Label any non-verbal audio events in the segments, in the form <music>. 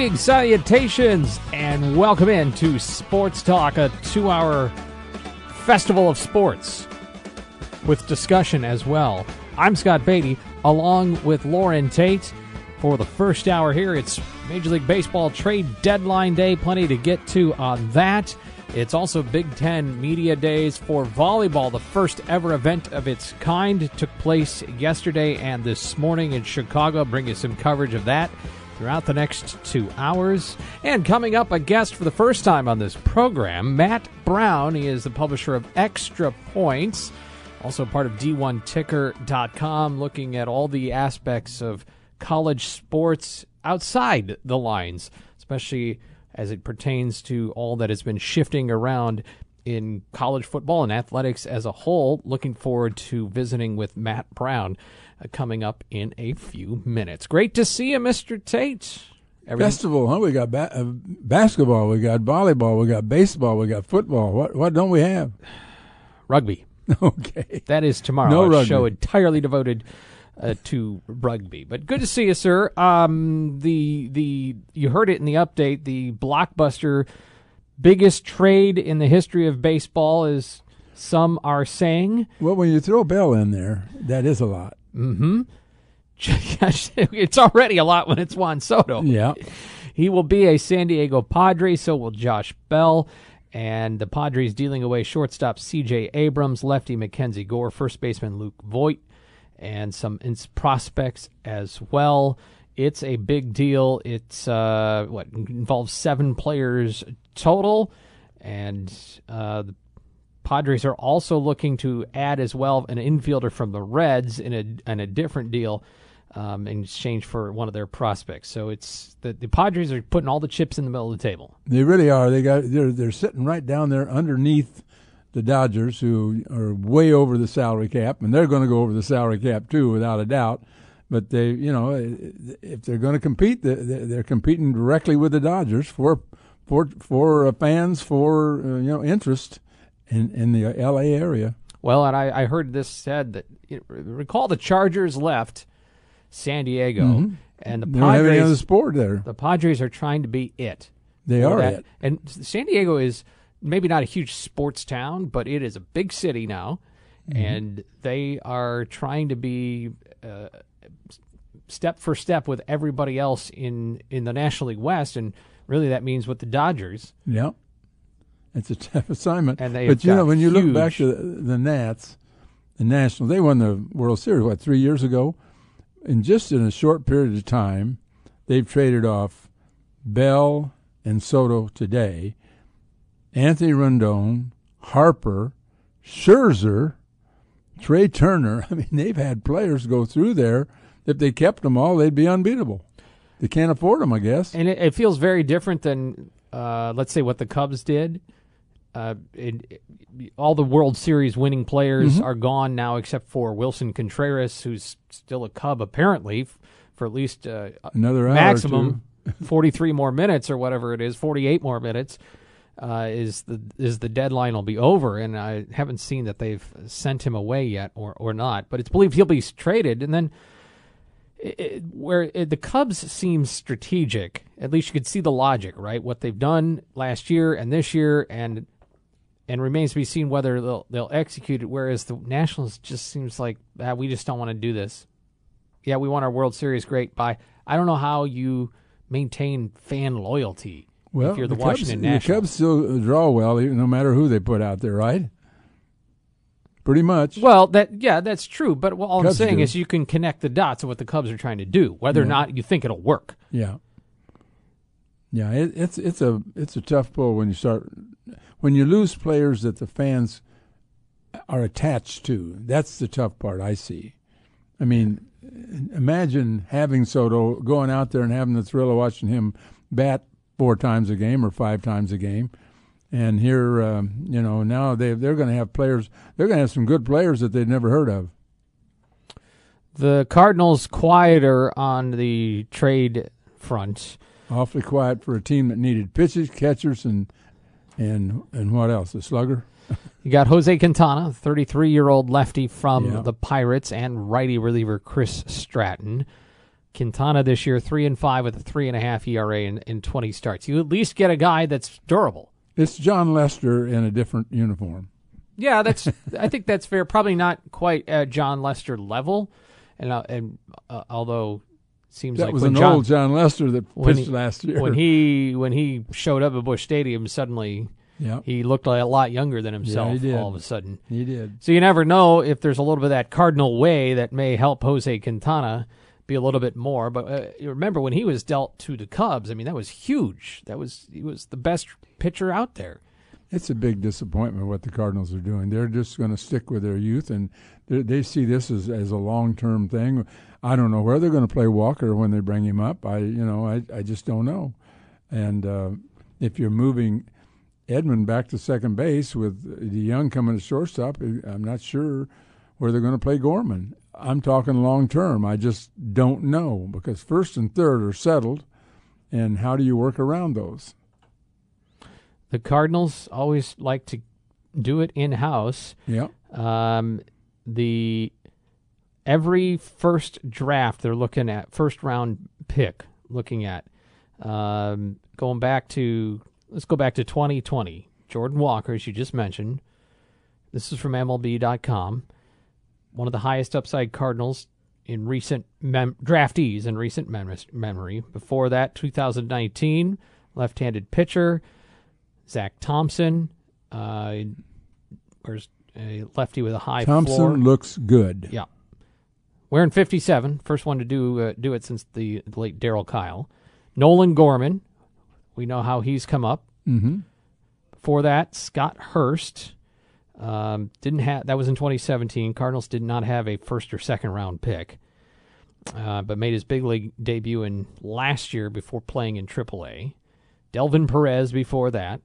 Greetings, salutations, and welcome in to Sports Talk, a two hour festival of sports with discussion as well. I'm Scott Beatty, along with Lauren Tate. For the first hour here, it's Major League Baseball trade deadline day. Plenty to get to on that. It's also Big Ten Media Days for volleyball. The first ever event of its kind took place yesterday and this morning in Chicago. Bring you some coverage of that throughout the next two hours. And coming up, a guest for the first time on this program, Matt Brown. He is the publisher of Extra Points, also part of D1Ticker.com, looking at all the aspects of college sports outside the lines, especially as it pertains to all that has been shifting around in college football and athletics as a whole. Looking forward to visiting with Matt Brown coming up in a few minutes. Great to see you, Mr. Tate. Everything- Festival, huh? We got ba- uh, basketball, we got volleyball, we got baseball, we got football. What what don't we have? <sighs> rugby. <laughs> Okay. That is tomorrow. No a rugby. show entirely devoted uh, to rugby. But good to see you, sir. Um, the the you heard it in the update. The blockbuster biggest trade in the history of baseball, as some are saying. Well, when you throw Bell in there, that is a lot. <laughs> it's already a lot when it's Juan Soto. Yeah. <laughs> He will be a San Diego Padre, so will Josh Bell. And the Padres dealing away shortstop C.J. Abrams, lefty Mackenzie Gore, first baseman Luke Voit, and some prospects as well. It's a big deal. It's uh, what involves seven players total, and uh, the Padres are also looking to add as well an infielder from the Reds in a in a different deal um, in exchange for one of their prospects. So it's the, the Padres are putting all the chips in the middle of the table. They really are. They got they're they're sitting right down there underneath the Dodgers, who are way over the salary cap, and they're going to go over the salary cap too, without a doubt. But they, you know, if they're going to compete, they- they- they're competing directly with the Dodgers for for for uh, fans, for uh, you know, interest in in the L.A. area. Well, and I, I heard this said that know, recall the Chargers left San Diego, and the They don't have any other Padres sport there. the Padres are trying to be it. They are that. it. And San Diego is maybe not a huge sports town, but it is a big city now, Mm-hmm. and they are trying to be uh, step for step with everybody else in in the National League West, and really that means with the Dodgers. Yeah, it's a tough assignment. And they but you know, when you look back to the, the Nats, the Nationals, they won the World Series what three years ago, and just in a short period of time, they've traded off Bell and Soto today, Anthony Rendon, Harper, Scherzer, Trea Turner. <laughs> I mean, they've had players go through there. If they kept them all, they'd be unbeatable. They can't afford them, I guess. and it, it feels very different than uh, let's say what the Cubs did. Uh, it, it- all the World Series winning players Mm-hmm. are gone now, except for Willson Contreras, who's still a Cub apparently f- for at least uh, Another maximum <laughs> forty three more minutes or whatever it is, forty eight more minutes. Uh, is the is the deadline will be over, and I haven't seen that they've sent him away yet or or not. But it's believed he'll be traded, and then it, where the Cubs seem strategic. At least you could see the logic, right? What they've done last year and this year, and and remains to be seen whether they'll they'll execute it. Whereas the Nationals just seems like ah, we just don't want to do this. Yeah, we want our World Series. Great, bye. I don't know how you maintain fan loyalty Well, if you're the, Cubs, Washington the Nationals. Cubs still draw well, no matter who they put out there, right? pretty much. Well, that yeah, that's true. But what all I'm saying do. is you can connect the dots of what the Cubs are trying to do, whether or not you think it'll work. Yeah, yeah. It, it's it's a it's a tough pull when you start when you lose players that the fans are attached to. That's the tough part I see. I mean, imagine having Soto going out there and having the thrill of watching him bat four times a game or five times a game. And here, um, you know, now they they're going to have players. They're going to have some good players that they'd never heard of. The Cardinals quieter on the trade front. Awfully quiet for a team that needed pitchers, catchers, and and and what else? A slugger. You got Jose Quintana, 33 year old lefty from Yeah. the Pirates, and righty reliever Chris Stratton. Quintana this year, three and five with a three and a half ERA in, in 20 starts. You at least get a guy that's durable. It's Jon Lester in a different uniform. Yeah, that's. I think that's fair. Probably not quite at Jon Lester level, and uh, and uh, although seems That like was when an Jon, old Jon Lester that pitched he- last year. when he when he showed up at Busch Stadium, suddenly yeah, he looked like a lot younger than himself. he did. All of a sudden, he did. so you never know if there's a little bit of that cardinal way that may help Jose Quintana be a little bit more. But uh, remember when he was dealt to the Cubs? I mean, that was huge. That was he was the best pitcher out there. It's a big disappointment what the Cardinals are doing. They're just going to stick with their youth, and they they see this as, as a long term thing. I don't know where they're going to play Walker when they bring him up. I you know I I just don't know. And uh, if you're moving Edman back to second base with the young coming to shortstop, I'm not sure where they're going to play Gorman. I'm talking long term. I just don't know because first and third are settled, and how do you work around those? The Cardinals always like to do it in house. Yeah. Um, the every first draft they're looking at first round pick looking at um, going back to let's go back to 2020 jordan walker as you just mentioned this is from mlb.com one of the highest upside cardinals in recent mem- draftees in recent mem- memory before that 2019 left-handed pitcher zack thompson uh, where's a lefty with a high Thompson floor. looks good. Yeah. Wearing 57, first one to do uh, do it since the late Darryl Kile. Nolan Gorman, we know how he's come up. Mm-hmm. Before that, Scott Hurst um, didn't have that was in 2017. Cardinals did not have a first or second round pick, uh, but made his big league debut in last year before playing in AAA. Delvin Perez before that.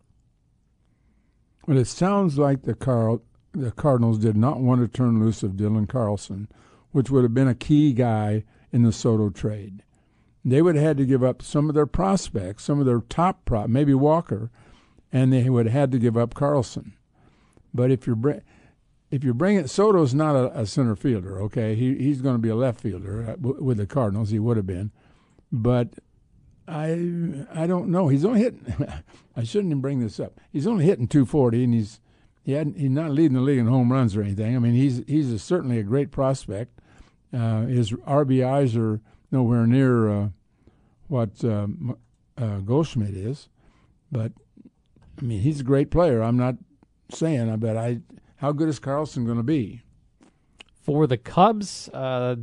Well, it sounds like the Carl, the Cardinals did not want to turn loose of Dylan Carlson, which would have been a key guy in the Soto trade. They would have had to give up some of their prospects, some of their top prop, maybe Walker, and they would have had to give up Carlson. But if you're if you're bringing Soto's not a, a center fielder, okay, he he's going to be a left fielder uh, with the Cardinals. He would have been, but I I don't know. He's only hitting. <laughs> I shouldn't even bring this up. He's only hitting 240, and he's he hadn't, he's not leading the league in home runs or anything. I mean, he's he's a, certainly a great prospect. Uh, his RBIs are nowhere near uh, what um, uh, Goldschmidt is, but I mean, he's a great player. I'm not saying, I bet I. How good is Carlson going to be? For the Cubs, uh,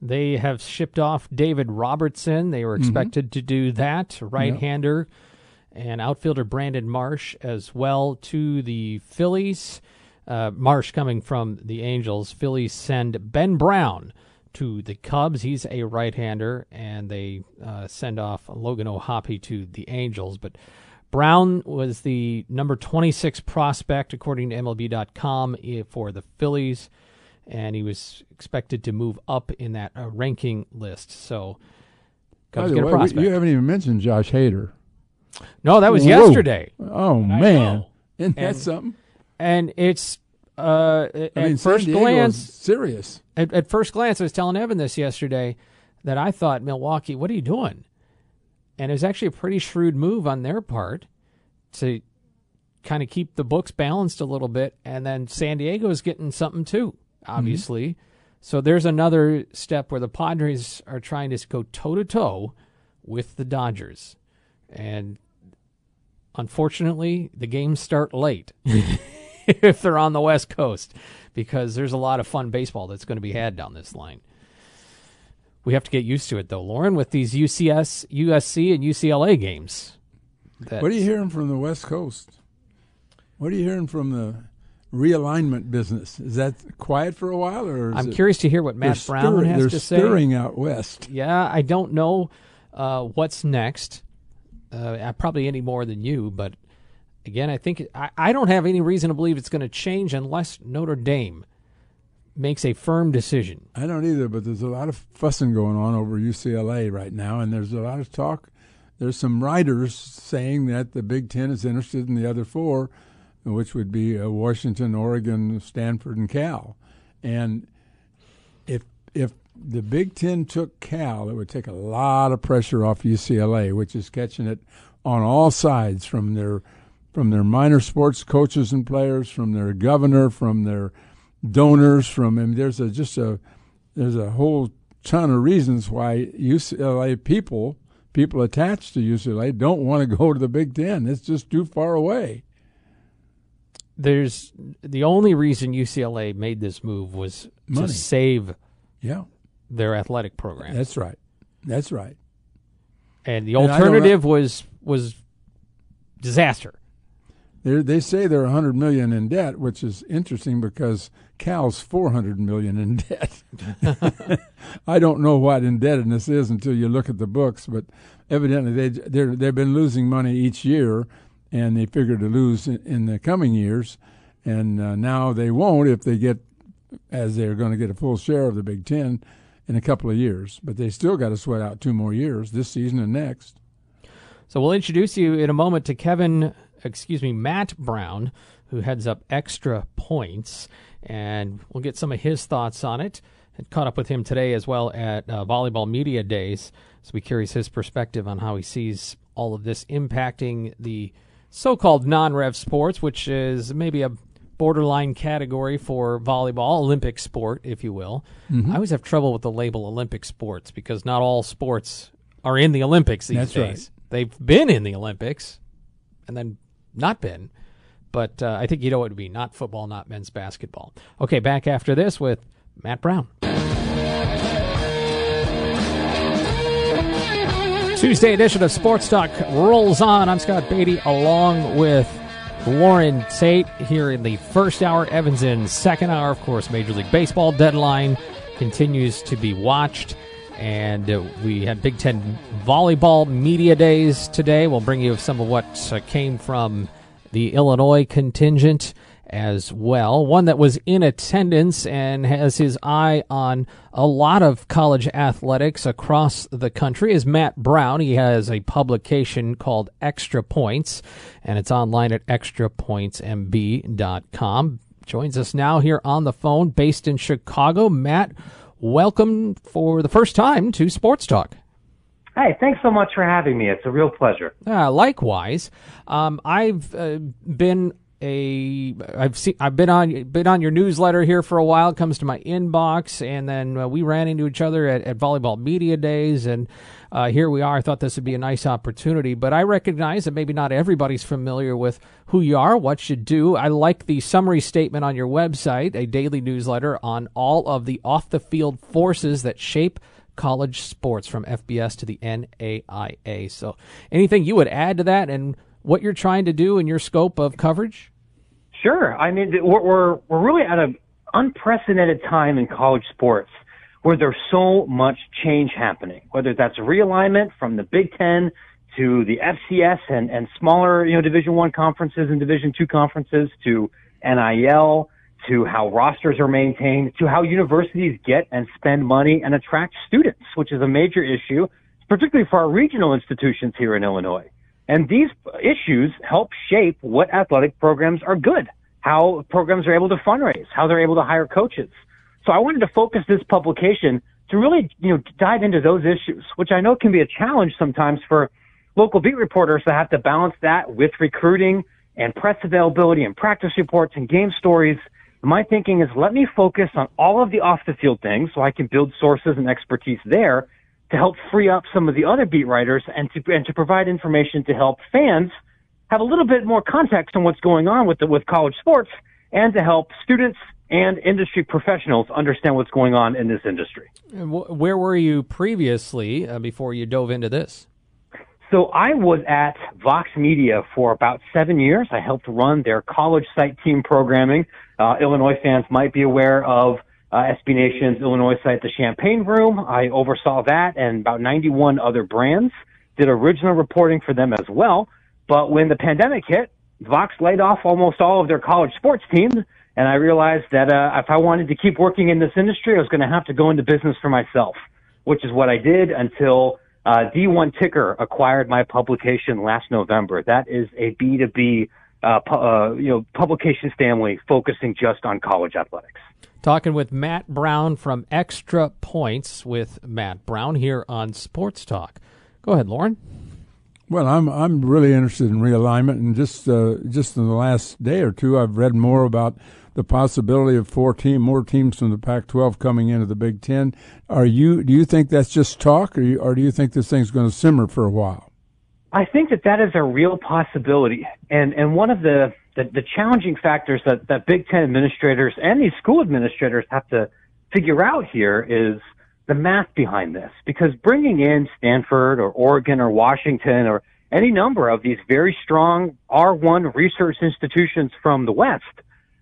they have shipped off David Robertson. They were expected to do that, right hander, and outfielder Brandon Marsh as well to the Phillies. Uh, Marsh coming from the Angels. Phillies send Ben Brown to the Cubs. He's a right hander, and they uh, send off Logan O'Hoppe to the Angels. But Brown was the number 26 prospect, according to MLB.com, for the Phillies, and he was expected to move up in that uh, ranking list. So, Cubs get a way, we- prospect. you haven't even mentioned Josh Hader. no, that was Whoa. yesterday, Oh man, isn't that And- something? And it's uh, at I mean, first glance. serious. At, at first glance, I was telling Evan this yesterday that I thought Milwaukee, what are you doing? And it was actually a pretty shrewd move on their part to kind of keep the books balanced a little bit. And then San Diego is getting something too, obviously. So there's another step where the Padres are trying to go toe to toe with the Dodgers. And unfortunately, the games start late. <laughs> <laughs> if they're on the West Coast because there's a lot of fun baseball that's going to be had down this line. We have to get used to it though, Lauren, with these UCS, USC, and UCLA games. What are you hearing from the West Coast? What are you hearing from the realignment business? Is that quiet for a while, or I'm curious to hear what Matt Brown stirring, has they're to say. stirring out west. Yeah, I don't know uh, what's next. Uh, probably any more than you, but again, I think I, I don't have any reason to believe it's going to change unless Notre Dame makes a firm decision. I don't either, but there's a lot of fussing going on over UCLA right now, and there's a lot of talk. There's some writers saying that the Big Ten is interested in the other four, which would be uh, Washington, Oregon, Stanford, and Cal. And if if the Big Ten took Cal, it would take a lot of pressure off UCLA, which is catching it on all sides from their from their minor sports coaches and players, from their governor, from their donors, from I mean, there's a just a there's a whole ton of reasons why UCLA people people attached to UCLA don't want to <laughs> go to the Big Ten. It's just too far away. There's the only reason UCLA made this move was Money. to save Yeah, their athletic program, that's right. That's right. and the And I don't know- alternative was was disaster. They're, they say they're 100 million in debt, which is interesting because Cal's 400 million in debt. <laughs> I don't know what indebtedness is until you look at the books, but evidently they they've been losing money each year, and they figure to lose in, in the coming years, and uh, now they won't if they get as they're going to get a full share of the Big Ten in a couple of years. But they still got to sweat out two more years, this season and next. So we'll introduce you in a moment to Kevin, excuse me, Matt Brown, who heads up Extra Points, and we'll get some of his thoughts on it. And caught up with him today as well at uh, Volleyball Media Days, so we curious his perspective on how he sees all of this impacting the so-called non-rev sports, which is maybe a borderline category for volleyball, Olympic sport, if you will. I always have trouble with the label Olympic sports because not all sports are in the Olympics these That's days. right. They've been in the Olympics and then not been. But uh, I think you know what it would be not football, not men's basketball. Okay, back after this with Matt Brown. Tuesday edition of Sports Talk rolls on. I'm Scott Beatty along with Lauren Tate here in the first hour. Evans in second hour. Of course, Major League Baseball deadline continues to be watched. And uh, we had Big Ten volleyball media days today. We'll bring you some of what uh, came from the Illinois contingent as well. One that was in attendance and has his eye on a lot of college athletics across the country is Matt Brown. He has a publication called Extra Points, and it's online at extrapointsmb.com. Joins us now here on the phone, based in Chicago. Matt, welcome for the first time to Sports Talk. Hey, thanks so much for having me. It's a real pleasure. Uh, likewise, um, I've uh, been a I've seen I've been on been on your newsletter here for a while. It comes to my inbox, and then uh, we ran into each other at, at volleyball media days, and uh, here we are. I thought this would be a nice opportunity, but I recognize that maybe not everybody's familiar with who you are, what you do. I like the summary statement on your website, a daily newsletter on all of the off the field forces that shape college sports from FBS to the NAIA. So, anything you would add to that and what you're trying to do in your scope of coverage? Sure. I mean, we're we're, we're really at an unprecedented time in college sports where there's so much change happening. Whether that's realignment from the Big Ten to the FCS and and smaller, you know, Division One conferences and Division Two conferences to NIL to how rosters are maintained to how universities get and spend money and attract students, which is a major issue, particularly for our regional institutions here in Illinois. And these issues help shape what athletic programs are good, how programs are able to fundraise, how they're able to hire coaches. So I wanted to focus this publication to really, you know, dive into those issues, which I know can be a challenge sometimes for local beat reporters that have to balance that with recruiting and press availability and practice reports and game stories. My thinking is let me focus on all of the off the field things so I can build sources and expertise there to help free up some of the other beat writers and to and to provide information to help fans have a little bit more context on what's going on with the, with college sports and to help students and industry professionals understand what's going on in this industry. Where were you previously uh, before you dove into this? So I was at Vox Media for about seven years. I helped run their college site team programming. Uh, Illinois fans might be aware of uh, SB Nation's Illinois site, the Champaign Room. I oversaw that and about 91 other brands. Did original reporting for them as well. But when the pandemic hit, Vox laid off almost all of their college sports teams and I realized that uh, if I wanted to keep working in this industry, I was going to have to go into business for myself, which is what I did until uh, D1 Ticker acquired my publication last November. That is a B2B uh, pu- uh, you know publication family focusing just on college athletics. Talking with Matt Brown from Extra Points with Matt Brown here on Sports Talk. Go ahead, Lauren. Well, I'm I'm really interested in realignment, and just uh, just in the last day or two, I've read more about the possibility of four team more teams from the Pac-12 coming into the Big Ten. Are you do you think that's just talk, or, you, or do you think this thing's going to simmer for a while? I think that that is a real possibility, and and one of the the, the challenging factors that that Big Ten administrators and these school administrators have to figure out here is the math behind this, because bringing in Stanford or Oregon or Washington or any number of these very strong R1 research institutions from the West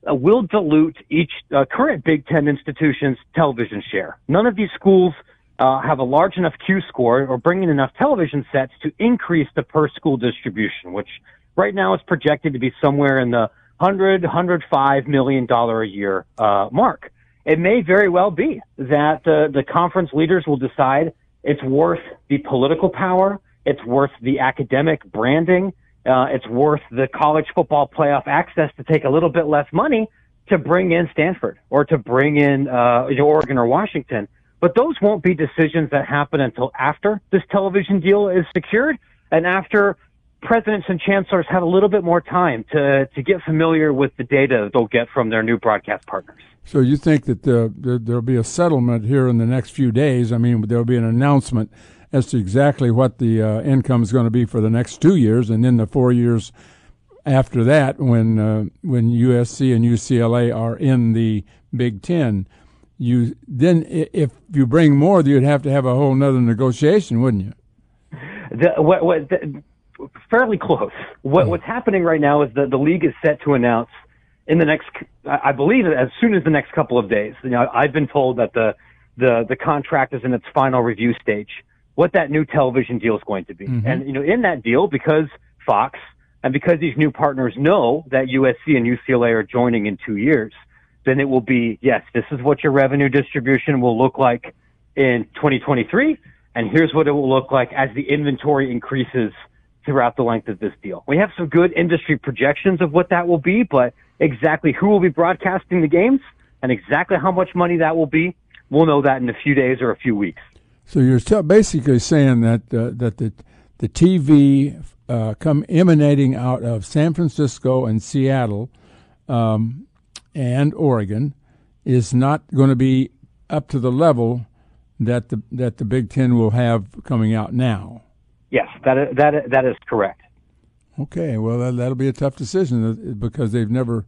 uh, will dilute each uh, current Big Ten institution's television share. None of these schools uh, have a large enough Q score or bring in enough television sets to increase the per school distribution, which right now is projected to be somewhere in the 100, 105 million dollar a year uh, mark. It may very well be that uh, the conference leaders will decide it's worth the political power, it's worth the academic branding, uh, it's worth the college football playoff access to take a little bit less money to bring in Stanford or to bring in uh, Oregon or Washington. But those won't be decisions that happen until after this television deal is secured and after presidents and chancellors have a little bit more time to, to get familiar with the data they'll get from their new broadcast partners. So you think that the, the, there'll be a settlement here in the next few days? I mean, there'll be an announcement as to exactly what the uh, income is going to be for the next two years, and then the four years after that, when uh, when USC and UCLA are in the Big Ten, you then if you bring more, you'd have to have a whole other negotiation, wouldn't you? The, what, what, the, fairly close. What, oh. What's happening right now is that the league is set to announce in the next, I believe, as soon as the next couple of days. You know, I've been told that the the the contract is in its final review stage what that new television deal is going to be. Mm-hmm. And, you know, in that deal, because Fox and because these new partners know that USC and UCLA are joining in two years, then it will be, yes, this is what your revenue distribution will look like in 2023. And here's what it will look like as the inventory increases throughout the length of this deal. We have some good industry projections of what that will be, but exactly who will be broadcasting the games and exactly how much money that will be, we'll know that in a few days or a few weeks. So you're basically saying that uh, that the the TV uh, come emanating out of San Francisco and Seattle um, and Oregon is not going to be up to the level that the that the Big Ten will have coming out now. Yes, that is, that that is correct. Okay, well that, that'll be a tough decision uh, because they've never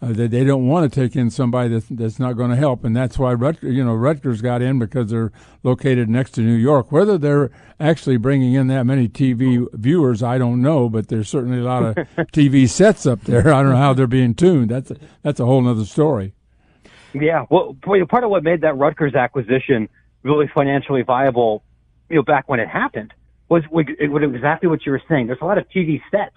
uh, they, they don't want to take in somebody that's, that's not going to help, and that's why Rutgers, you know Rutgers got in because they're located next to New York. Whether they're actually bringing in that many TV viewers, I don't know, but there's certainly a lot of <laughs> TV sets up there. I don't know how they're being tuned. That's a, that's a whole other story. Yeah, well, part of what made that Rutgers acquisition really financially viable, you know, back when it happened, was, was exactly what you were saying. There's a lot of TV sets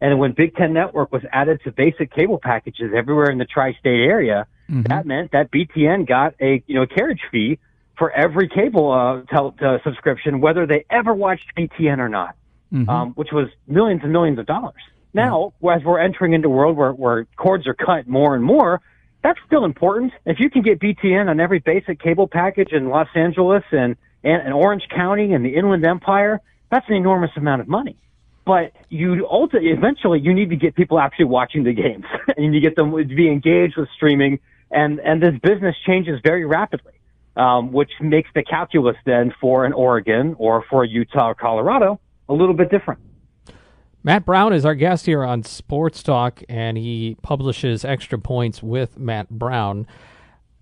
and when Big Ten Network was added to basic cable packages everywhere in the tri-state area, mm-hmm. that meant that BTN got a you know carriage fee for every cable uh, tel- uh, subscription, whether they ever watched BTN or not, mm-hmm. um, which was millions and millions of dollars. Now, mm-hmm. as we're entering into a world where, where cords are cut more and more, that's still important. If you can get BTN on every basic cable package in Los Angeles and, and, Orange County and the Inland Empire, that's an enormous amount of money but you ultimately, eventually, you need to get people actually watching the games, <laughs> and you get them to be engaged with streaming, and and this business changes very rapidly, um, which makes the calculus then for an Oregon or for Utah or Colorado a little bit different. Matt Brown is our guest here on Sports Talk, and he publishes Extra Points with Matt Brown.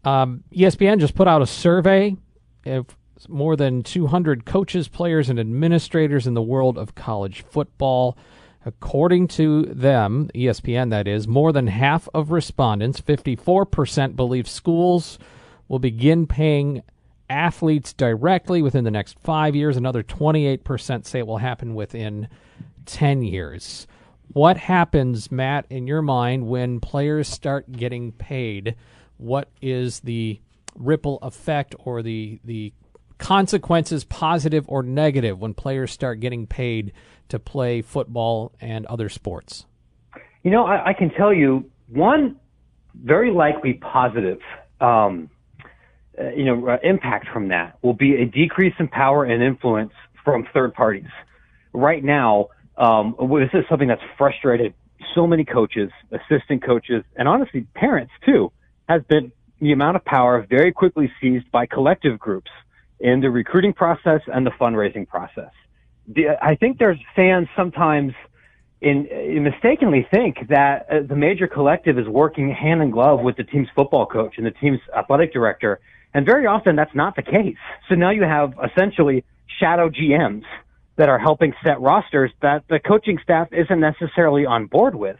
Um, ESPN just put out a survey of more than 200 coaches, players, and administrators in the world of college football. According to them, ESPN that is, more than half of respondents, 54%, believe schools will begin paying athletes directly within the next five years. Another 28% say it will happen within 10 years. What happens, Matt, in your mind, when players start getting paid? What is the ripple effect or the, the consequences, positive or negative, when players start getting paid to play football and other sports? You know, I, I can tell you one very likely positive, um, uh, you know, uh, impact from that will be a decrease in power and influence from third parties. Right now, um, this is something that's frustrated so many coaches, assistant coaches, and honestly parents too, has been the amount of power very quickly seized by collective groups in the recruiting process and the fundraising process. The, I think there's fans sometimes in, in mistakenly think that uh, the major collective is working hand in glove with the team's football coach and the team's athletic director, and very often that's not the case. So now you have essentially shadow GMs that are helping set rosters that the coaching staff isn't necessarily on board with.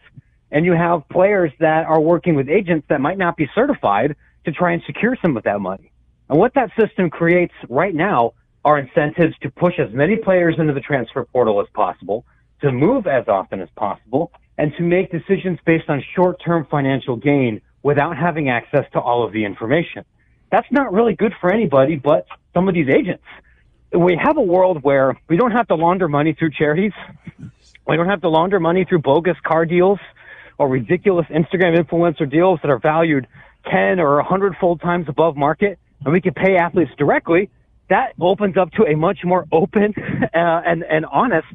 And you have players that are working with agents that might not be certified to try and secure some of that money. And what that system creates right now are incentives to push as many players into the transfer portal as possible, to move as often as possible, and to make decisions based on short-term financial gain without having access to all of the information. That's not really good for anybody but some of these agents. We have a world where we don't have to launder money through charities. We don't have to launder money through bogus car deals or ridiculous Instagram influencer deals that are valued 10 or 100 fold times above market and we can pay athletes directly, that opens up to a much more open <laughs> uh, and and honest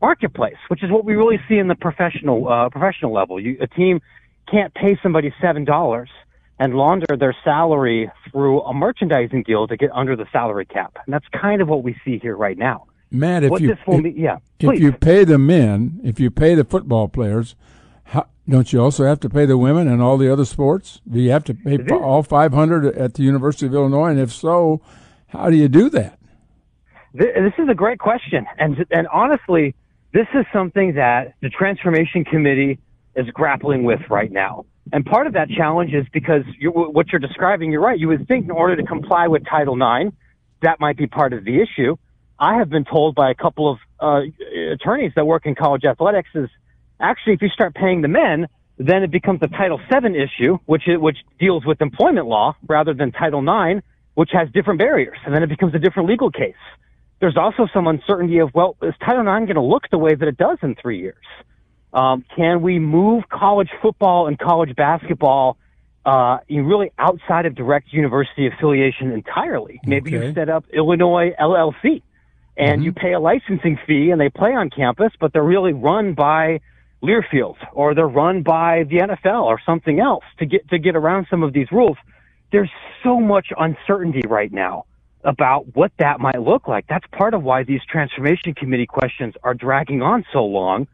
marketplace, which is what we really see in the professional uh, professional level. You, a team can't pay somebody seven dollars and launder their salary through a merchandising deal to get under the salary cap, and that's kind of what we see here right now. Matt, if what you if, mean, yeah, if you pay the men, if you pay the football players, how, don't you also have to pay the women and all the other sports? Do you have to pay all 500 at the University of Illinois? And if so, how do you do that? This is a great question. And, and honestly, this is something that the transformation committee is grappling with right now. And part of that challenge is because you, what you're describing, you're right. You would think in order to comply with Title IX, that might be part of the issue. I have been told by a couple of uh, attorneys that work in college athletics is Actually, if you start paying the men, then it becomes a Title VII issue, which is, which deals with employment law rather than Title IX, which has different barriers, and then it becomes a different legal case. There's also some uncertainty of well, is Title IX going to look the way that it does in three years? Um, can we move college football and college basketball uh, really outside of direct university affiliation entirely? Maybe okay. you set up Illinois LLC and mm-hmm. you pay a licensing fee and they play on campus, but they're really run by Learfield or they're run by the NFL or something else to get to get around some of these rules. There's so much uncertainty right now about what that might look like. That's part of why these transformation committee questions are dragging on so long.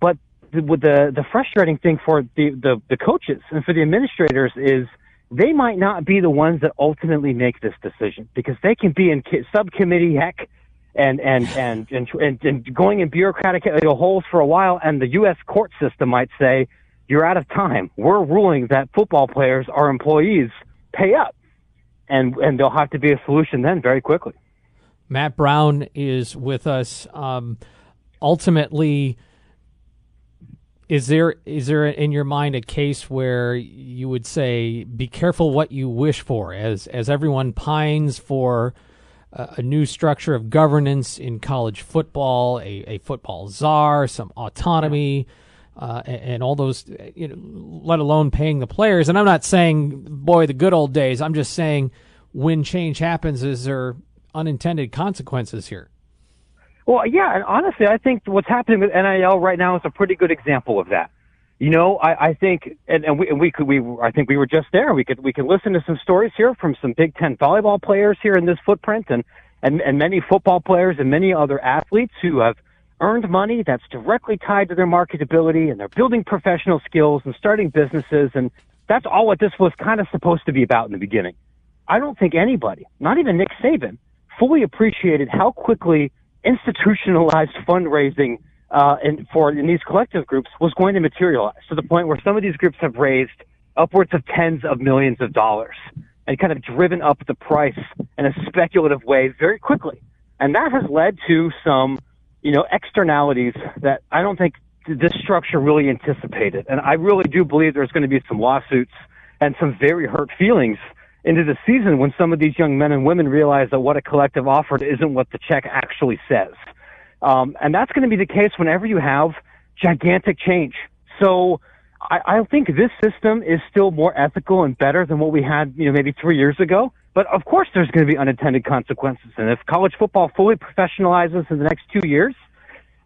But the the, the frustrating thing for the, the the coaches and for the administrators is they might not be the ones that ultimately make this decision because they can be in subcommittee heck and and and and, and, and going in bureaucratic holes for a while, and the U.S. court system might say you're out of time. We're ruling that football players are employees. Pay up, and and there'll have to be a solution then very quickly. Matt Brown is with us. Um, ultimately, is there is there in your mind a case where you would say be careful what you wish for as as everyone pines for a new structure of governance in college football, a, a football czar, some autonomy, uh, and, and, all those, you know, let alone paying the players. And I'm not saying, boy, the good old days. I'm just saying when change happens, is there unintended consequences here? Well, yeah, and honestly, I think what's happening with NIL right now is a pretty good example of that. You know, I, I think, and, and we, and we could, we, I think we were just there. We could, we could listen to some stories here from some Big Ten volleyball players here in this footprint and, and, and many football players and many other athletes who have earned money that's directly tied to their marketability and they're building professional skills and starting businesses. And that's all what this was kind of supposed to be about in the beginning. I don't think anybody, not even Nick Saban, fully appreciated how quickly institutionalized fundraising uh, in, for in these collective groups was going to materialize to the point where some of these groups have raised upwards of tens of millions of dollars and kind of driven up the price in a speculative way very quickly. And that has led to some, you know, externalities that I don't think this structure really anticipated. And I really do believe there's going to be some lawsuits and some very hurt feelings into the season when some of these young men and women realize that what a collective offered isn't what the check actually says. Um, and that's going to be the case whenever you have gigantic change. So I, I think this system is still more ethical and better than what we had, you know, maybe three years ago. But of course, there's going to be unintended consequences. And if college football fully professionalizes in the next two years,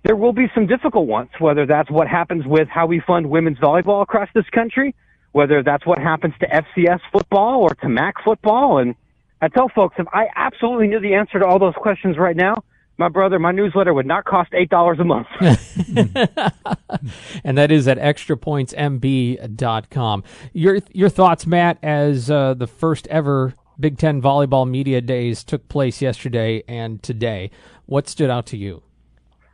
there will be some difficult ones, whether that's what happens with how we fund women's volleyball across this country, whether that's what happens to FCS football or to MAC football. And I tell folks, if I absolutely knew the answer to all those questions right now, my brother, my newsletter would not cost eight dollars a month. <laughs> <laughs> and that is at extrapointsmb.com. Your your thoughts, Matt, as uh, the first ever Big Ten volleyball media days took place yesterday and today. What stood out to you?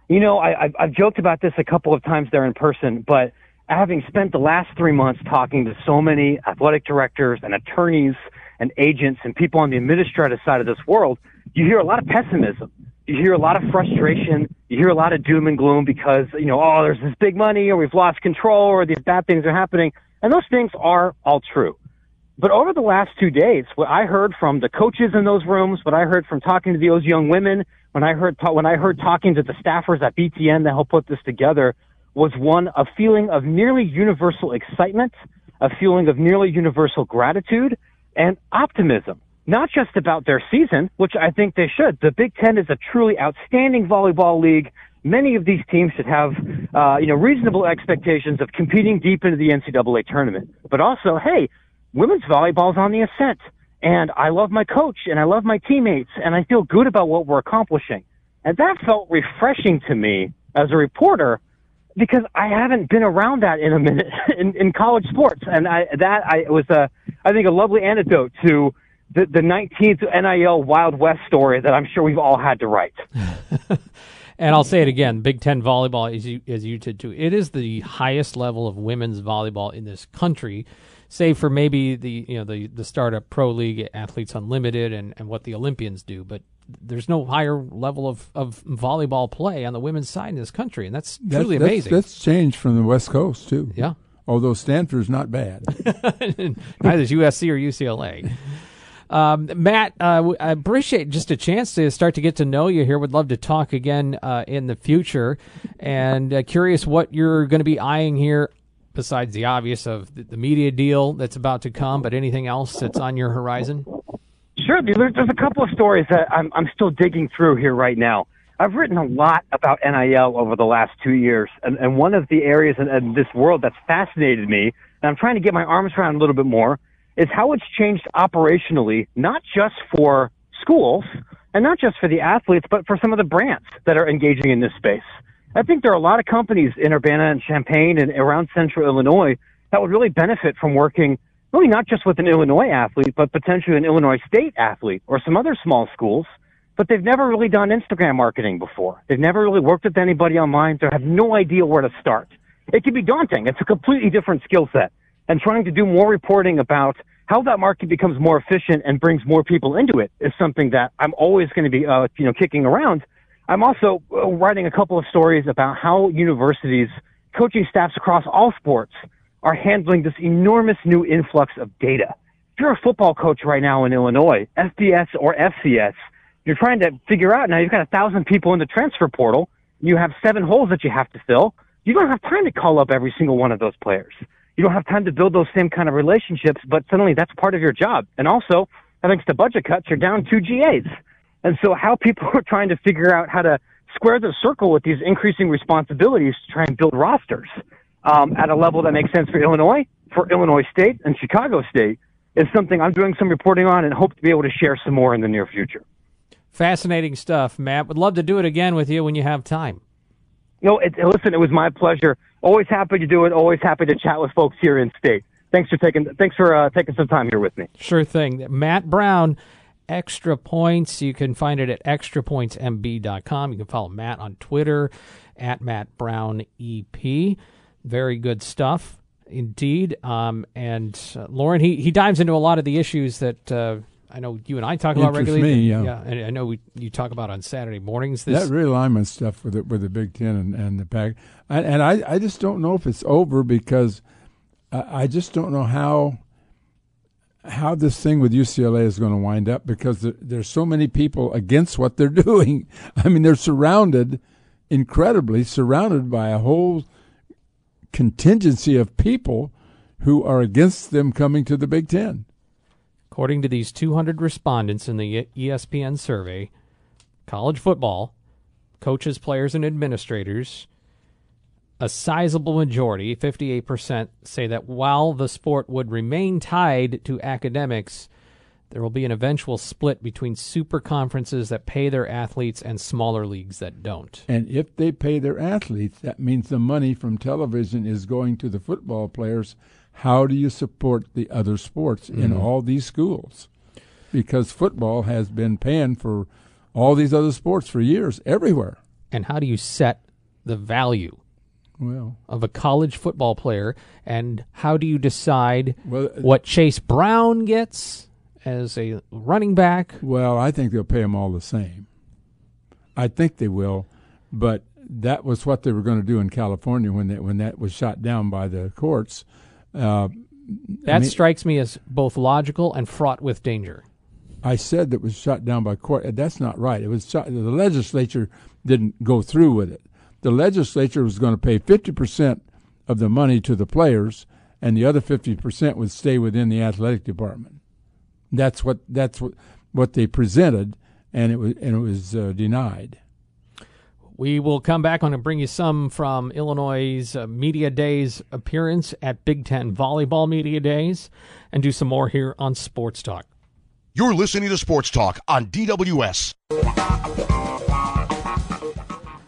You know, I, I've joked about this a couple of times there in person, but having spent the last three months talking to so many athletic directors and attorneys and agents and people on the administrative side of this world, you hear a lot of pessimism. You hear a lot of frustration. You hear a lot of doom and gloom because, you know, oh, there's this big money or we've lost control or these bad things are happening. And those things are all true. But over the last two days, what I heard from the coaches in those rooms, what I heard from talking to those young women, when I heard, when I heard talking to the staffers at BTN that helped put this together, was one, a feeling of nearly universal excitement, a feeling of nearly universal gratitude, and optimism. Not just about their season, which I think they should. The Big Ten is a truly outstanding volleyball league. Many of these teams should have, uh, you know, reasonable expectations of competing deep into the NCAA tournament. But also, hey, women's volleyball is on the ascent. And I love my coach and I love my teammates and I feel good about what we're accomplishing. And that felt refreshing to me as a reporter because I haven't been around that in a minute <laughs> in, in college sports, and I, that I was a I think a lovely antidote to the the 19th NIL Wild West story that I'm sure we've all had to write. <laughs> and I'll say it again: Big Ten volleyball, as you as you did too, it is the highest level of women's volleyball in this country save for maybe the you know the the startup pro league athletes unlimited and, and what the olympians do but there's no higher level of, of volleyball play on the women's side in this country, and that's, that's truly that's, amazing. That's changed from the West Coast too. Yeah, although Stanford's not bad. <laughs> Neither is USC or UCLA. <laughs> Um, Matt, uh, I appreciate just a chance to start to get to know you here. Would love to talk again uh, in the future, and uh, curious what you're going to be eyeing here. Besides the obvious of the media deal that's about to come, but anything else that's on your horizon? Sure. There's, there's a couple of stories that I'm, I'm still digging through here right now. I've written a lot about NIL over the last two years, and, and one of the areas in, in this world that's fascinated me, and I'm trying to get my arms around a little bit more, is how it's changed operationally, not just for schools and not just for the athletes, but for some of the brands that are engaging in this space. I think there are a lot of companies in Urbana and Champaign and around central Illinois that would really benefit from working really not just with an Illinois athlete, but potentially an Illinois State athlete or some other small schools. But they've never really done Instagram marketing before. They've never really worked with anybody online. They have no idea where to start. It can be daunting. It's a completely different skill set. And trying to do more reporting about how that market becomes more efficient and brings more people into it is something that I'm always going to be, uh, you know, kicking around. I'm also uh, writing a couple of stories about how universities, coaching staffs across all sports are handling this enormous new influx of data. If you're a football coach right now in Illinois, FBS or FCS, you're trying to figure out now you've got a thousand people in the transfer portal. You have seven holes that you have to fill. You don't have time to call up every single one of those players. You don't have time to build those same kind of relationships, but suddenly that's part of your job. And also, thanks to budget cuts, you're down two GAs. And so how people <laughs> are trying to figure out how to square the circle with these increasing responsibilities to try and build rosters um, at a level that makes sense for Illinois, for Illinois State, and Chicago State is something I'm doing some reporting on and hope to be able to share some more in the near future. Fascinating stuff, Matt. Would love to do it again with you when you have time. Know, it, listen, it was my pleasure. Always happy to do it. Always happy to chat with folks here in state. Thanks for taking thanks for uh, taking some time here with me. Sure thing. Matt Brown, extra points. You can find it at extrapointsmb.com. You can follow Matt on Twitter at Matt Brown EP. Very good stuff indeed. Um, and uh, Lauren, he, he dives into a lot of the issues that uh, I know you and I talk about Interest regularly. me, yeah. yeah, and I know we, you talk about on Saturday mornings. This that realignment stuff with the, with the Big Ten and, and the Pac, I, and I, I just don't know if it's over because I, I just don't know how how this thing with UCLA is going to wind up because there, there's so many people against what they're <laughs> doing. I mean, they're surrounded, incredibly surrounded by a whole contingency of people who are against them coming to the Big Ten. According to these 200 respondents in the ESPN survey, college football, coaches, players, and administrators, a sizable majority, 58%, say that while the sport would remain tied to academics, there will be an eventual split between super conferences that pay their athletes and smaller leagues that don't. And if they pay their athletes, that means the money from television is going to the football players. How do you support the other sports in mm-hmm. all these schools? Because football has been paying for all these other sports for years, everywhere. And how do you set the value Well, of a college football player and how do you decide Well, uh, what Chase Brown gets as a running back? well, I think they'll pay them all the same. I think they will, but that was what they were going to do in California when that when that was shot down by the courts. Uh, That mean- strikes me as both logical and fraught with danger. I said that was shot down by court. That's not right. It was shot, the legislature didn't go through with it. The legislature was going to pay fifty percent of the money to the players, and the other fifty percent would stay within the athletic department. That's what that's what what they presented, and it was and it was uh, denied. We will come back on and bring you some from Illinois' uh, Media Days appearance at Big Ten Volleyball Media Days and do some more here on Sports Talk. You're listening to Sports Talk on DWS.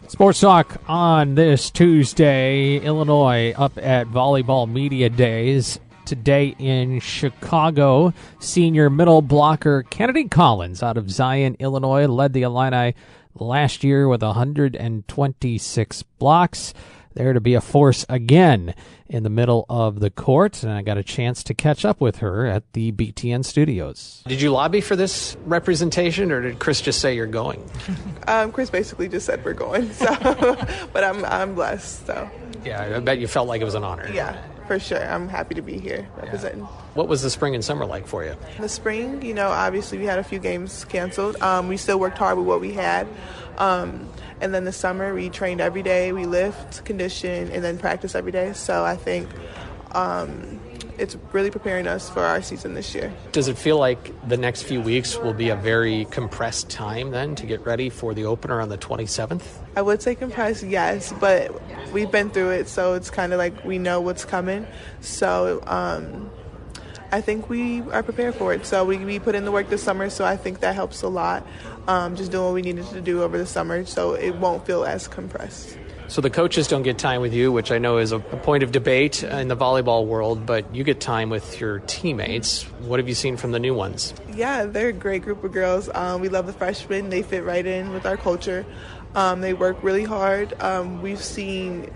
Sports Talk on this Tuesday, Illinois up at Volleyball Media Days. Today in Chicago, senior middle blocker Kennedy Collins out of Zion, Illinois, led the Illini last year with 126 blocks. There to be a force again in the middle of the court, and I got a chance to catch up with her at the BTN studios. Did you lobby for this representation, or did Chris just say you're going? <laughs> Um, Chris basically just said we're going, so <laughs> but I'm I'm blessed. So Yeah, I bet you felt like it was an honor. yeah, for sure, I'm happy to be here representing. What was the spring and summer like for you? The spring, you know, obviously we had a few games canceled. Um, we still worked hard with what we had. Um, and then the summer, we trained every day. We lift, condition, and then practice every day. So I think um, it's really preparing us for our season this year. Does it feel like the next few weeks will be a very compressed time then to get ready for the opener on the 27th? I would say compressed, yes, but we've been through it, so it's kind of like we know what's coming. So um, I think we are prepared for it. So we, we put in the work this summer, so I think that helps a lot. Um, just doing what we needed to do over the summer, so it won't feel as compressed. So the coaches don't get time with you, which I know is a, point of debate in the volleyball world, but you get time with your teammates. What have you seen from the new ones? Yeah, they're a great group of girls. Um, we love the freshmen. They fit right in with our culture. Um, they work really hard. Um, we've seen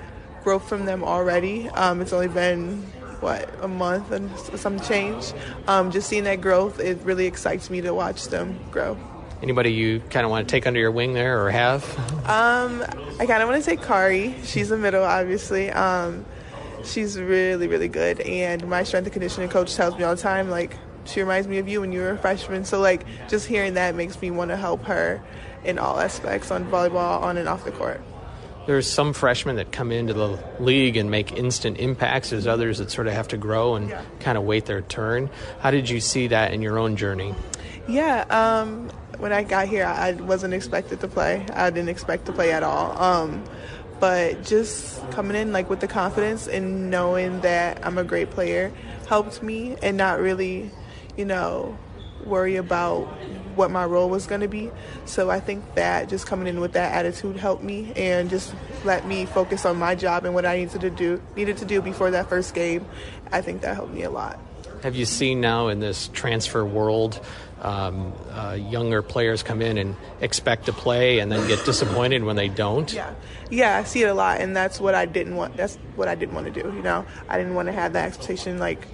growth from them already. Um, it's only been what a month and some change. Um, just seeing that growth, it really excites me to watch them grow. Anybody you kind of want to take under your wing there or have? Um, I kind of want to take Kari. She's a middle, obviously. Um, she's really, really good. And my strength and conditioning coach tells me all the time, like, she reminds me of you when you were a freshman. So, like, just hearing that makes me want to help her in all aspects on volleyball, on and off the court. There's some freshmen that come into the league and make instant impacts. There's others that sort of have to grow and kind of wait their turn. How did you see that in your own journey? Yeah, um, when I got here, I wasn't expected to play. I didn't expect to play at all. Um, but just coming in like with the confidence and knowing that I'm a great player helped me, and not really, you know, worry about what my role was going to be. So I think that just coming in with that attitude helped me and just let me focus on my job and what I needed to do needed to do before that first game. I think that helped me a lot. Have you seen now in this transfer world um, uh, younger players come in and expect to play and then get disappointed when they don't? Yeah, yeah, I see it a lot, and that's what I didn't want. That's what I didn't want to do. You know, I didn't want to have that expectation like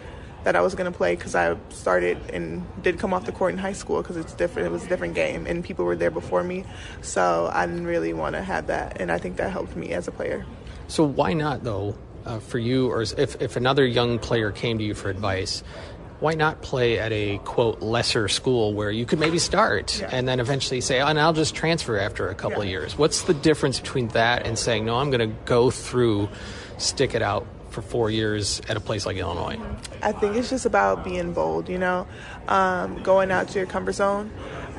that I was going to play because I started and did come off the court in high school because it's different. It was a different game, and people were there before me, so I didn't really want to have that, and I think that helped me as a player. So why not though? Uh, for you, or if, if another young player came to you for advice, why not play at a quote lesser school where you could maybe start yeah. and then eventually say, oh, and I'll just transfer after a couple yeah. of years? What's the difference between that and saying, no, I'm going to go through, stick it out for four years at a place like Illinois? I think it's just about being bold, you know, um, going out to your comfort zone.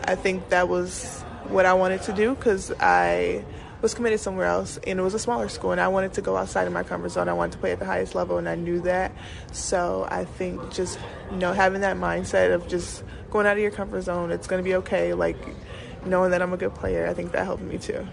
I think that was what I wanted to do because I was committed somewhere else and it was a smaller school and I wanted to go outside of my comfort zone. I wanted to play at the highest level and I knew that. So I think just you know having that mindset of just going out of your comfort zone, it's going to be okay. Like knowing that I'm a good player, I think that helped me too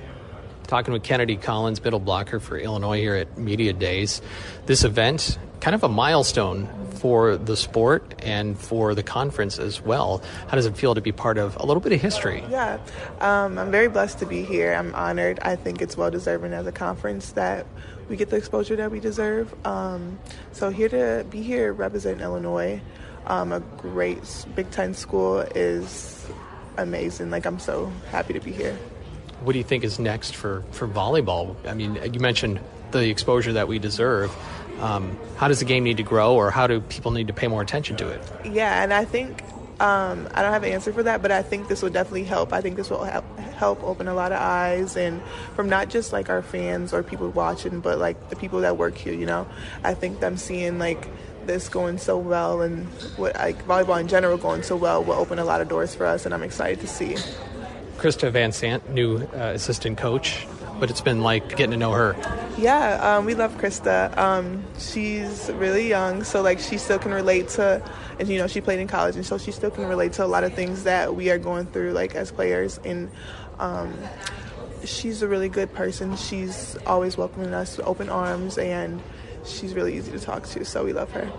talking with Kennedy Collins, middle blocker for Illinois here at Media Days. This event, kind of a milestone for the sport and for the conference as well. How does it feel to be part of a little bit of history? Yeah, um, I'm very blessed to be here. I'm honored. I think it's well deserving as a conference that we get the exposure that we deserve. Um, so here to be here representing Illinois, um, a great Big Ten school is amazing. Like I'm so happy to be here. What do you think is next for, for volleyball? I mean, you mentioned the exposure that we deserve. Um, how does the game need to grow, or how do people need to pay more attention to it? Yeah, and I think um, I don't have an answer for that, but I think this will definitely help. I think this will help help open a lot of eyes and from not just like our fans or people watching, but like the people that work here. You know, I think them seeing like this going so well and what like volleyball in general going so well will open a lot of doors for us, and I'm excited to see. Krista Vansant, new uh, assistant coach but it's been like getting to know her. Yeah, um, we love Krista. Um, she's really young, so like she still can relate to, and you know she played in college, and so she still can relate to a lot of things that we are going through, like as players. And um, she's a really good person. She's always welcoming us with open arms, and she's really easy to talk to. So we love her.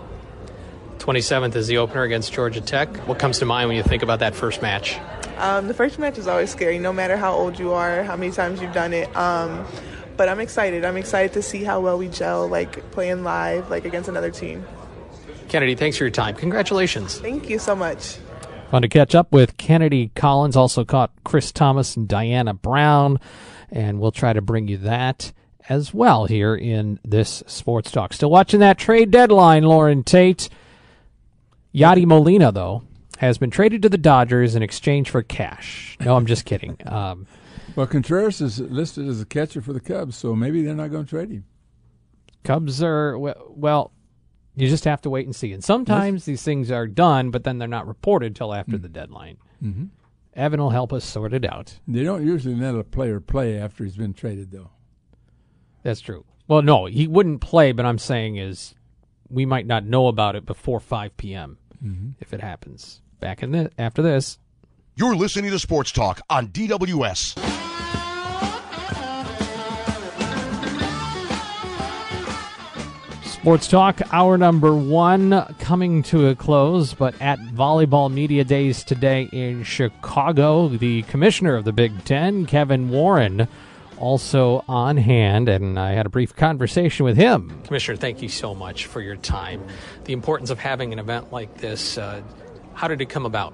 27th is the opener against Georgia Tech. What comes to mind when you think about that first match? Um, the first match is always scary, no matter how old you are, how many times you've done it. Um, but I'm excited. I'm excited to see how well we gel, like playing live, like against another team. Kennedy, thanks for your time. Congratulations. Thank you so much. Fun to catch up with Kennedy Collins. Also caught Chris Tamas and Diana Brown, and we'll try to bring you that as well here in this sports talk. Still watching that trade deadline, Lauren Tate. Yadi Molina, though, has been traded to the Dodgers in exchange for cash. No, I'm just kidding. <laughs> Um, well, Contreras is listed as a catcher for the Cubs, so maybe they're not going to trade him. Cubs are well. You just have to wait and see. And sometimes yes. these things are done, but then they're not reported till after mm-hmm. the deadline. Mm-hmm. Evan will help us sort it out. They don't usually let a player play after he's been traded, though. That's true. Well, no, he wouldn't play, but I'm saying is we might not know about it before 5 p.m. Mm-hmm. if it happens. Back in the after this. You're listening to Sports Talk on DWS. Sports Talk, hour number one coming to a close, but at Volleyball Media Days today in Chicago, the commissioner of the Big Ten, Kevin Warren, also on hand, and I had a brief conversation with him. Commissioner, thank you so much for your time. The importance of having an event like this. Uh, how did it come about?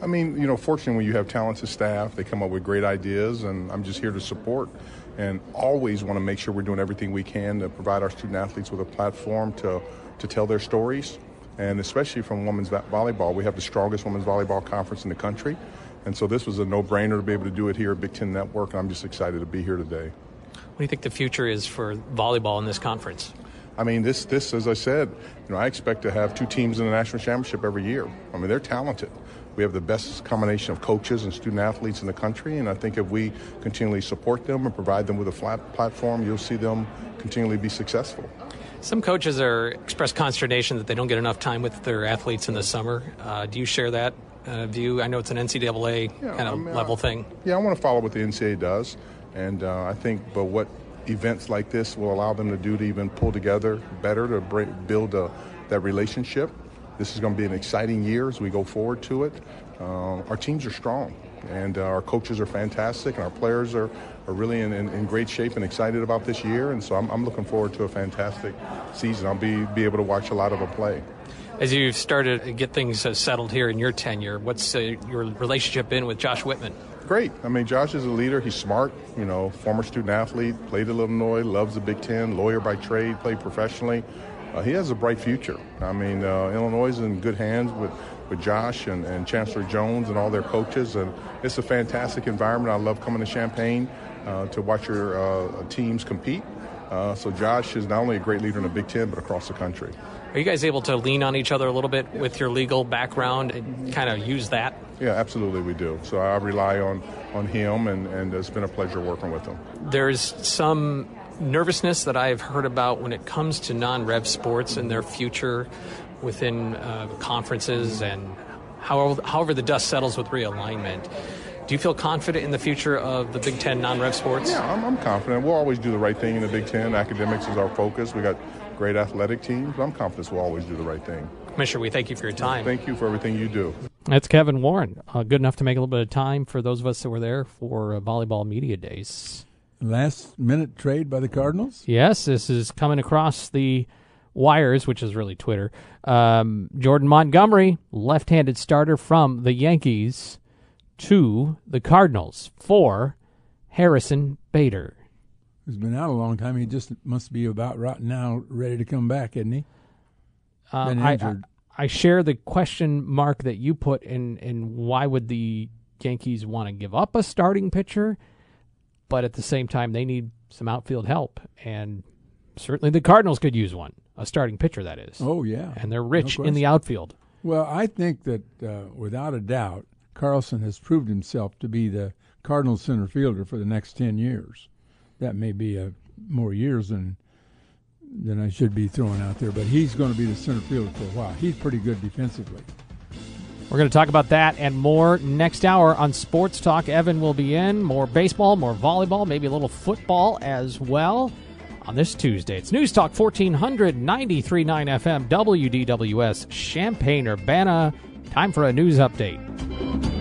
I mean, you know, fortunately, when you have talented staff, they come up with great ideas, and I'm just here to support and always want to make sure we're doing everything we can to provide our student athletes with a platform to, to tell their stories. And especially from women's volleyball, we have the strongest women's volleyball conference in the country. And so this was a no brainer to be able to do it here at Big Ten Network, and I'm just excited to be here today. What do you think the future is for volleyball in this conference? I mean, this, this, as I said, you know, I expect to have two teams in the national championship every year. I mean, they're talented. We have the best combination of coaches and student athletes in the country, and I think if we continually support them and provide them with a flat platform, you'll see them continually be successful. Some coaches are express consternation that they don't get enough time with their athletes in the summer. Uh, do you share that uh, view? I know it's an NCAA Yeah, kind of I mean, level I- thing. Yeah, I want to follow what the NCAA does, and uh, I think, but what events like this will allow them to do to even pull together better to bring, build a, that relationship. This is going to be an exciting year as we go forward to it. Um, our teams are strong, and uh, our coaches are fantastic, and our players are, are really in, in, in great shape and excited about this year. And so I'm, I'm looking forward to a fantastic season. I'll be be able to watch a lot of them play. As you've started to get things uh, settled here in your tenure, what's uh, your relationship been with Josh Whitman? Great. I mean, Josh is a leader. He's smart. You know, former student athlete, played at Illinois, loves the Big Ten, lawyer by trade, played professionally. Uh, he has a bright future. I mean, uh, Illinois is in good hands with, with Josh and, and Chancellor Jones and all their coaches, and it's a fantastic environment. I love coming to Champaign uh, to watch your uh, teams compete. Uh, so Josh is not only a great leader in the Big Ten, but across the country. Are you guys able to lean on each other a little bit with your legal background and kind of use that? Yeah, absolutely, we do. So I rely on, on him, and, and it's been a pleasure working with him. There's some nervousness that I've heard about when it comes to non rev sports and their future within uh, conferences and however, however the dust settles with realignment. Do you feel confident in the future of the Big Ten non rev sports? Yeah, I'm, I'm confident. We'll always do the right thing in the Big Ten. Academics is our focus. We got great athletic teams, I'm confident we'll always do the right thing. Commissioner, we thank you for your time. Thank you for everything you do. That's Kevin Warren. Uh, good enough to make a little bit of time for those of us that were there for uh, volleyball media days. Last minute trade by the Cardinals? Yes, this is coming across the wires, which is really Twitter. Um, Jordan Montgomery, left handed starter from the Yankees, to the Cardinals for Harrison Bader. He's been out a long time. He just must be about right now ready to come back, isn't he? Been I, I. I share the question mark that you put in, in why would the Yankees want to give up a starting pitcher? But at the same time, they need some outfield help. And certainly the Cardinals could use one, a starting pitcher, that is. Oh, yeah. And they're No rich in the outfield. Well, I think that uh, without a doubt, Carlson has proved himself to be the Cardinals center fielder for the next 10 years. That may be a, more years than than I should be throwing out there, but he's going to be the center fielder for a while. He's pretty good defensively. We're going to talk about that and more next hour on Sports Talk. Evan will be in. More baseball, more volleyball, maybe a little football as well on this Tuesday. It's News Talk 1400, 93.9 FM, WDWS, Champaign, Urbana. Time for a news update.